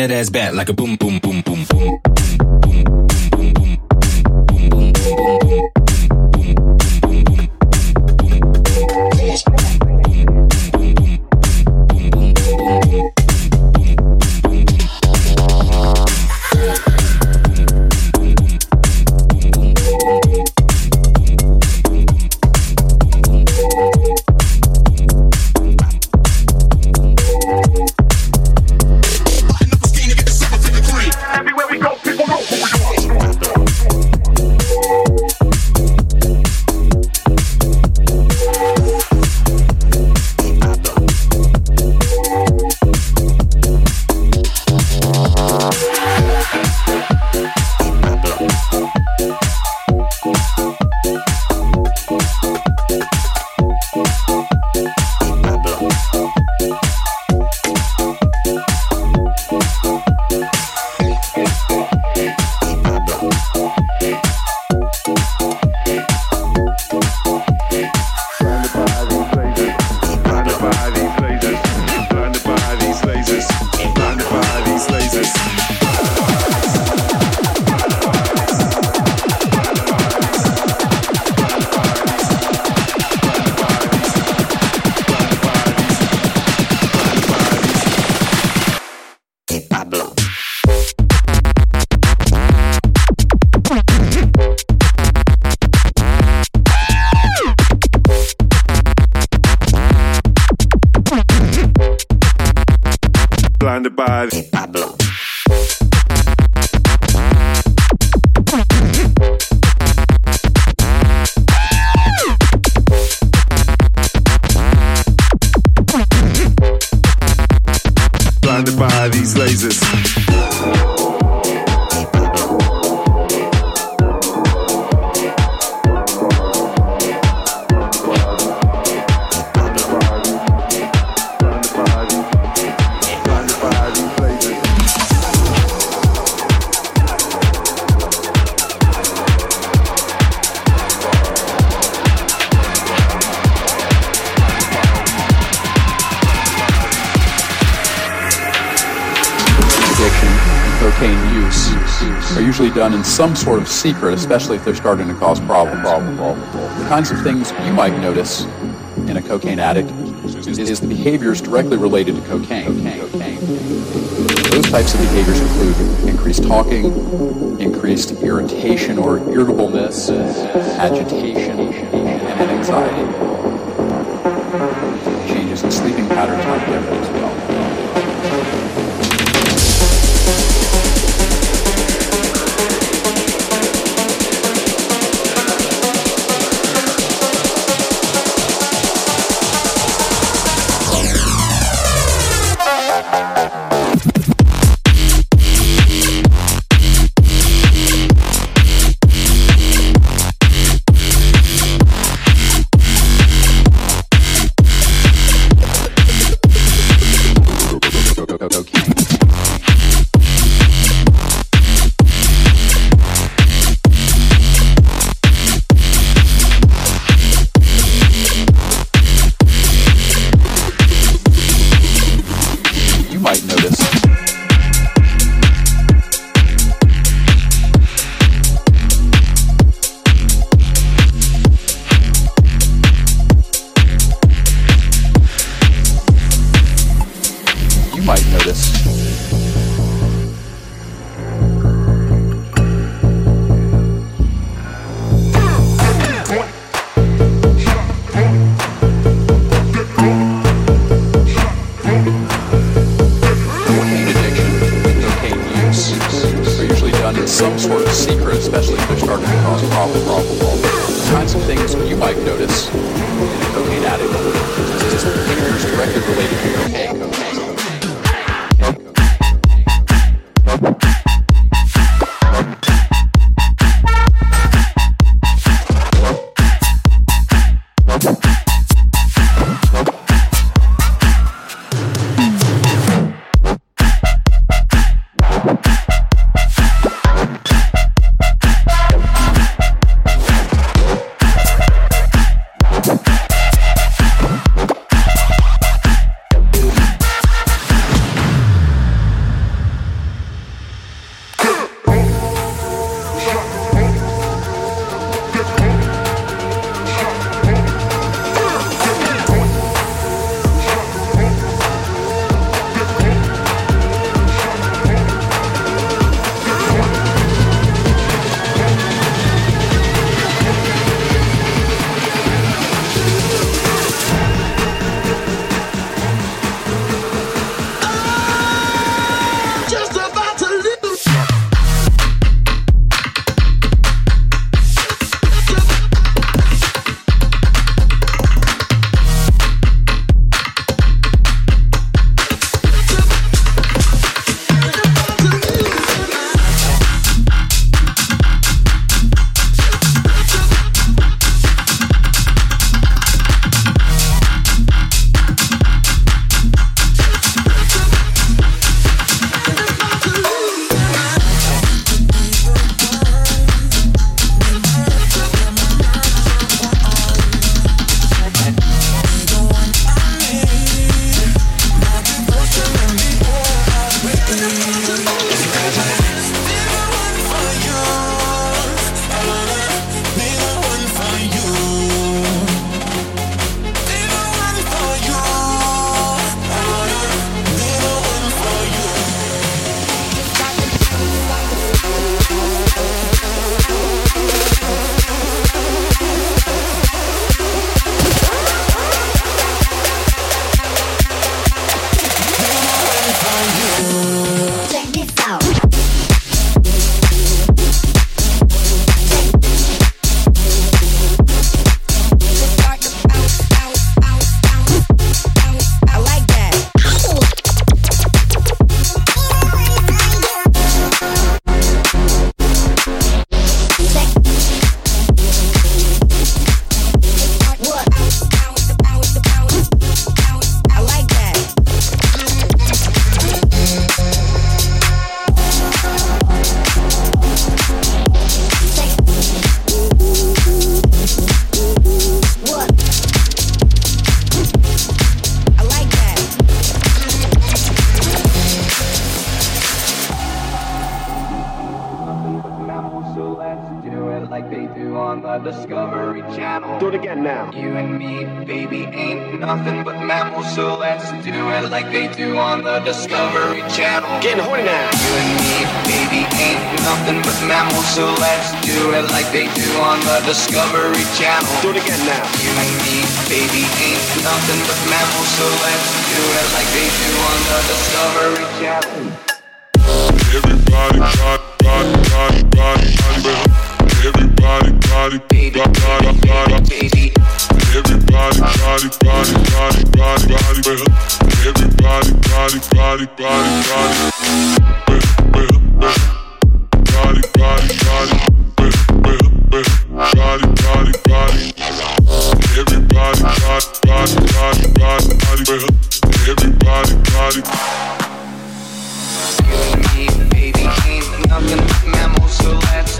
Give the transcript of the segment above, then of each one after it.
That ass back like a boom, boom, boom. Some sort of secret, especially if they're starting to cause problem, problem, problem. The kinds of things you might notice in a cocaine addict is the behaviors directly related to cocaine. Those types of behaviors include increased talking, increased irritation or irritableness, agitation, and anxiety. Do it again now. You and me, baby, ain't nothing but mammals, so let's do it like they do on the Discovery Channel. Getting horny now. You and me, baby, ain't nothing but mammals, so let's do it like they do on the Discovery Channel. Do it again now. You and me, baby, ain't nothing but mammals, so let's do it like they do on the Discovery Channel. Everybody, body, body, body, body, body, Everybody got body, body, body, body, body. Everybody body, body, body, body, got body, body, body, body, body. Everybody body, body, got body, body, body, body, body. Got body, body, body, body, body. Got body, body, body, body, body. Everybody body, body, body, body, got body, body, body, body, body. Everybody body, body, body, body, body, baby, body, body, body, body, body. Everybody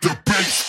the bass.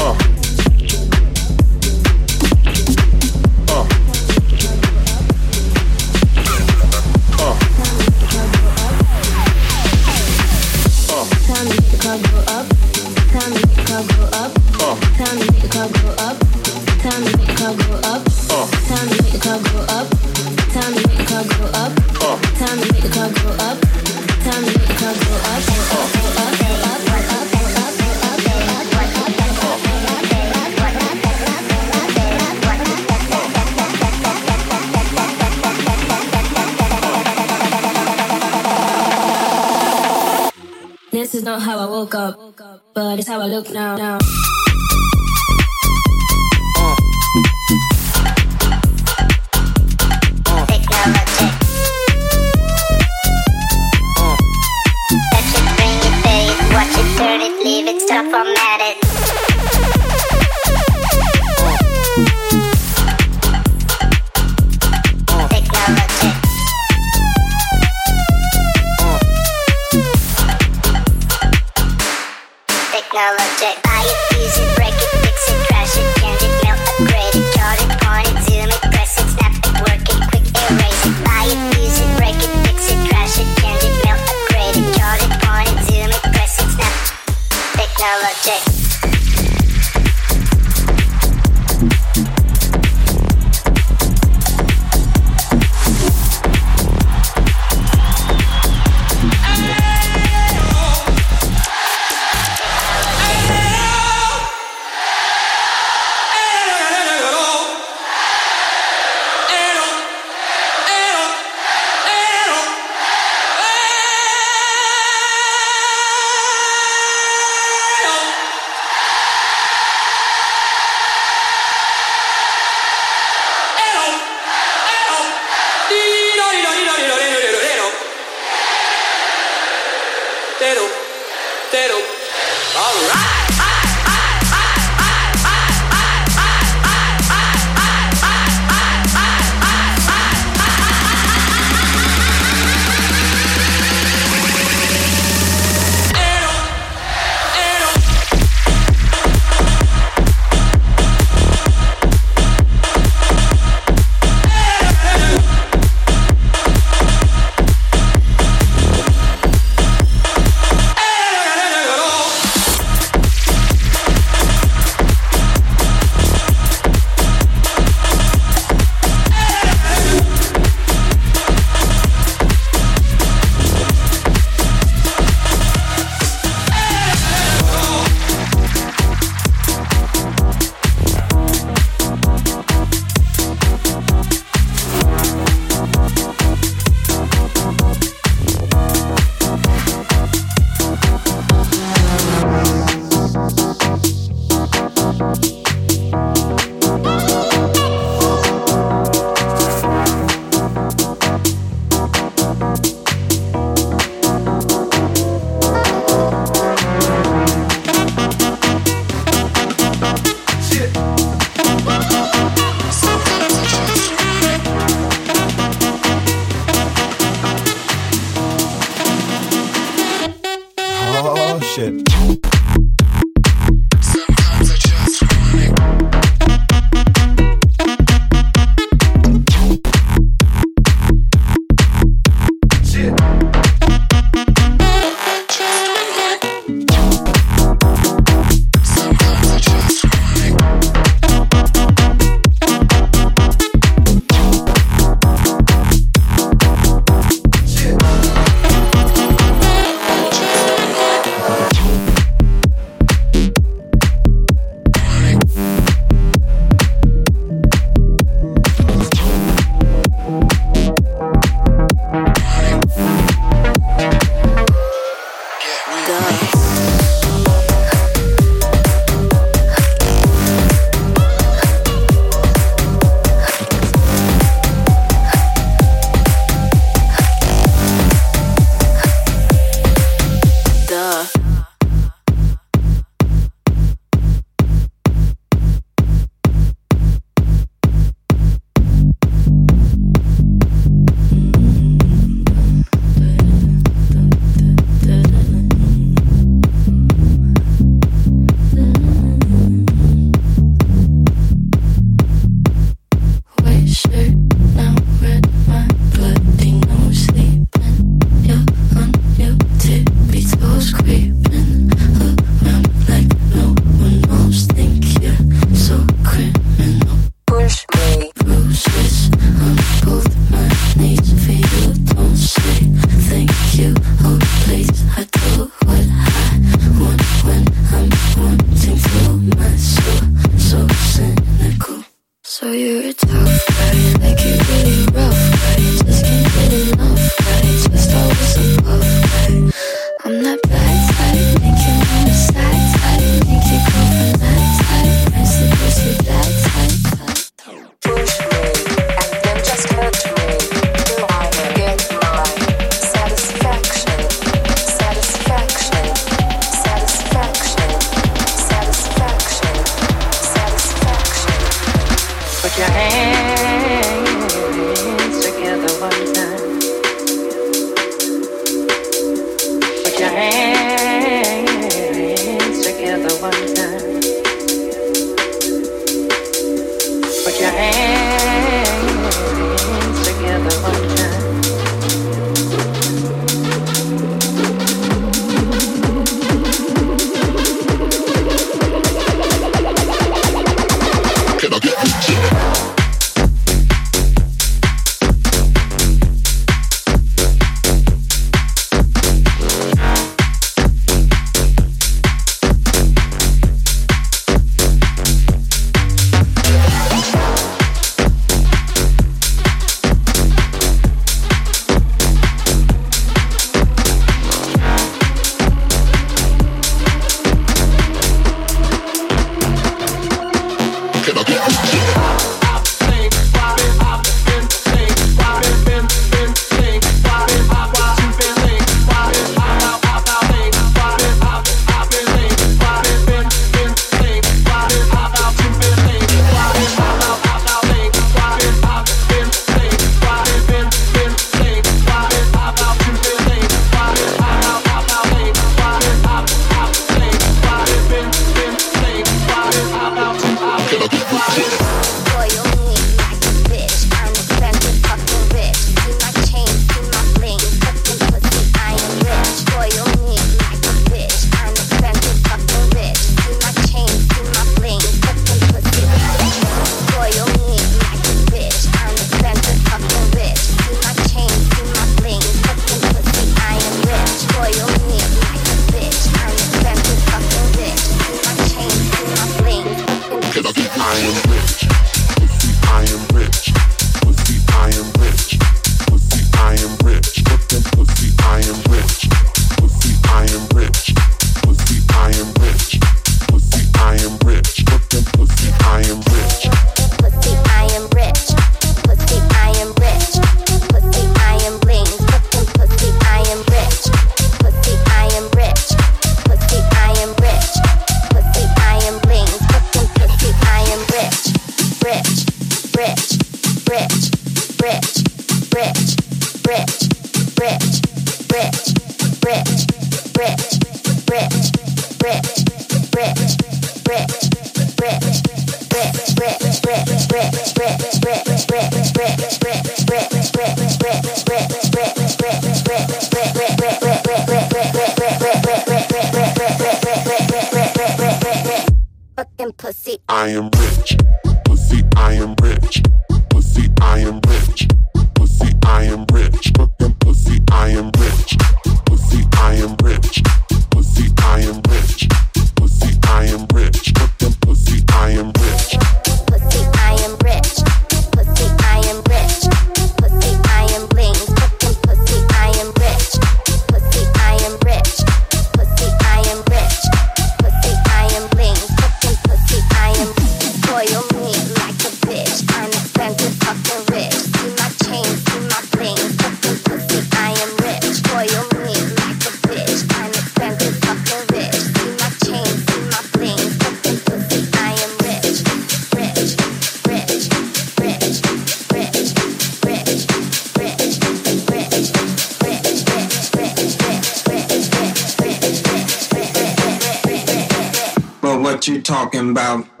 What you talking about.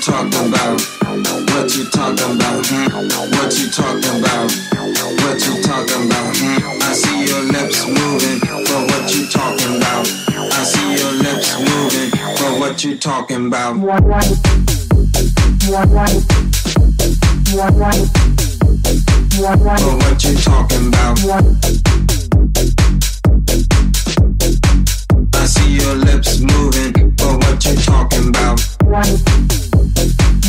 talking about? What you talking about? Hmm? What you talking about? What you talking about? Hmm? I see your lips moving, but what you talking about? I see your lips moving, but what you talking about? But what you talking about? I see your lips moving, but what you talking about?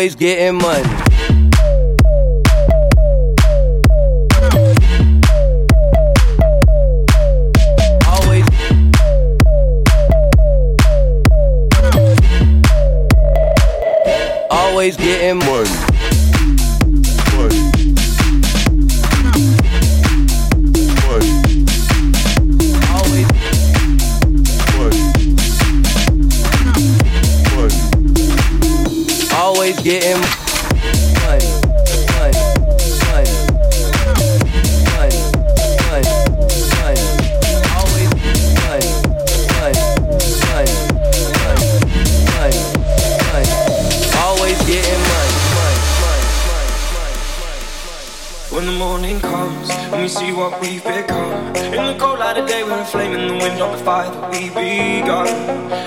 Always getting money. A flame in the wind on the fire that we begun.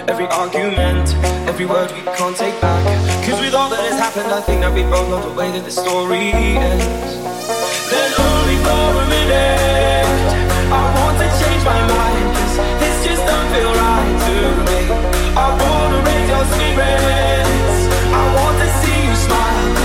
Every argument, every word we can't take back. Cause with all that has happened, I think that we both know the way that the story ends. Then only for a minute, I want to change my mind. Cause this just don't feel right to me. I wanna raise your spirits. I want to see you smile.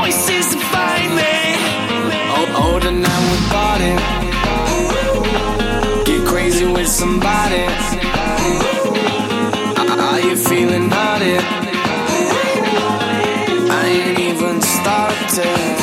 voices find me. Oh, older now we bought it. Get crazy with somebody. Are you feeling naughty? I ain't even started.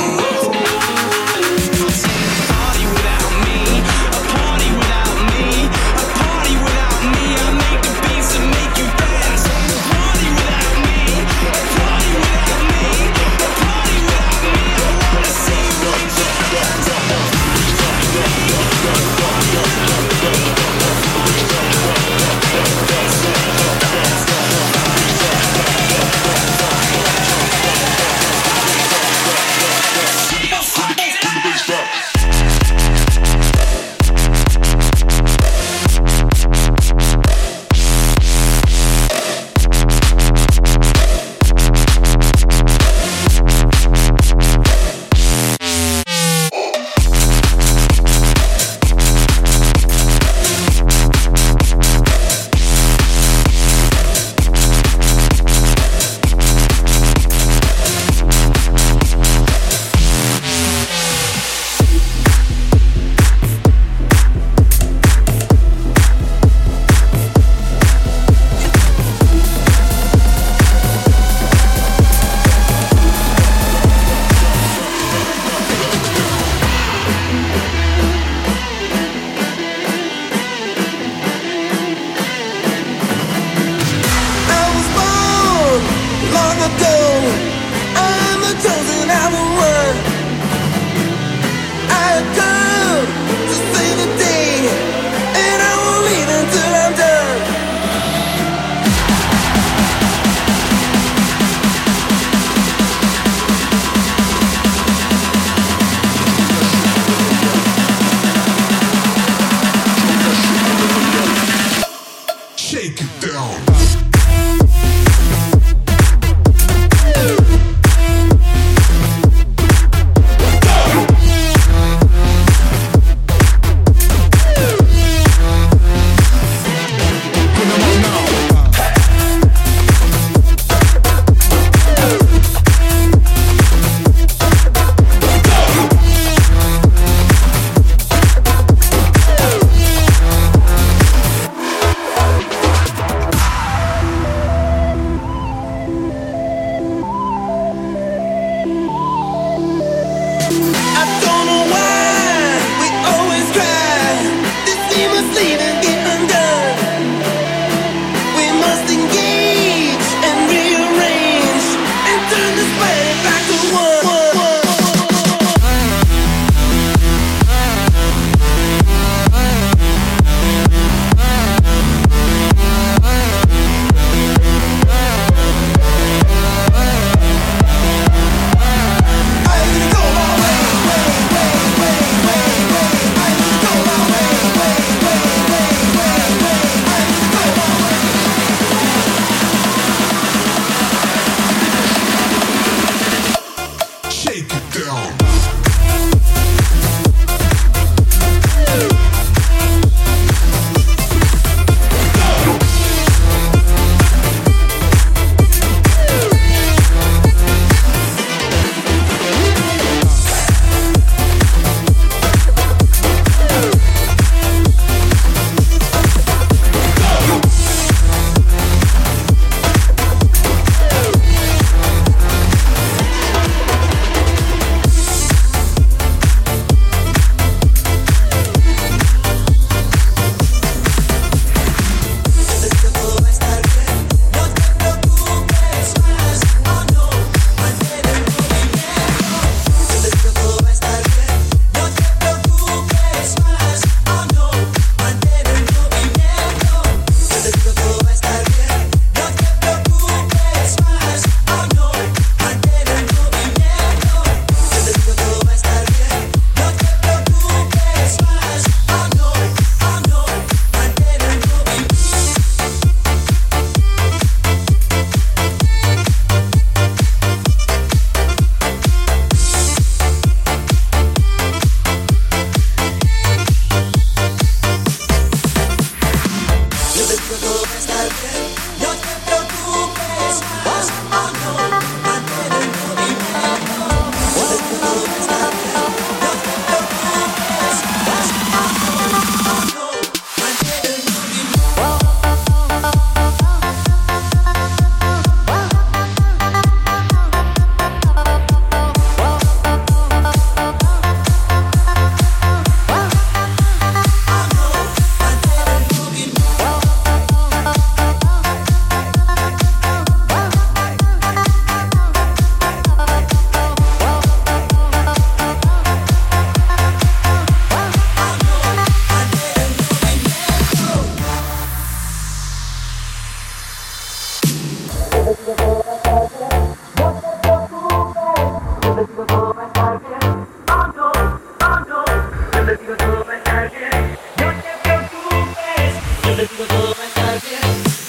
I service.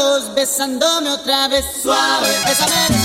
Labios besándome otra vez, suave. Bésame,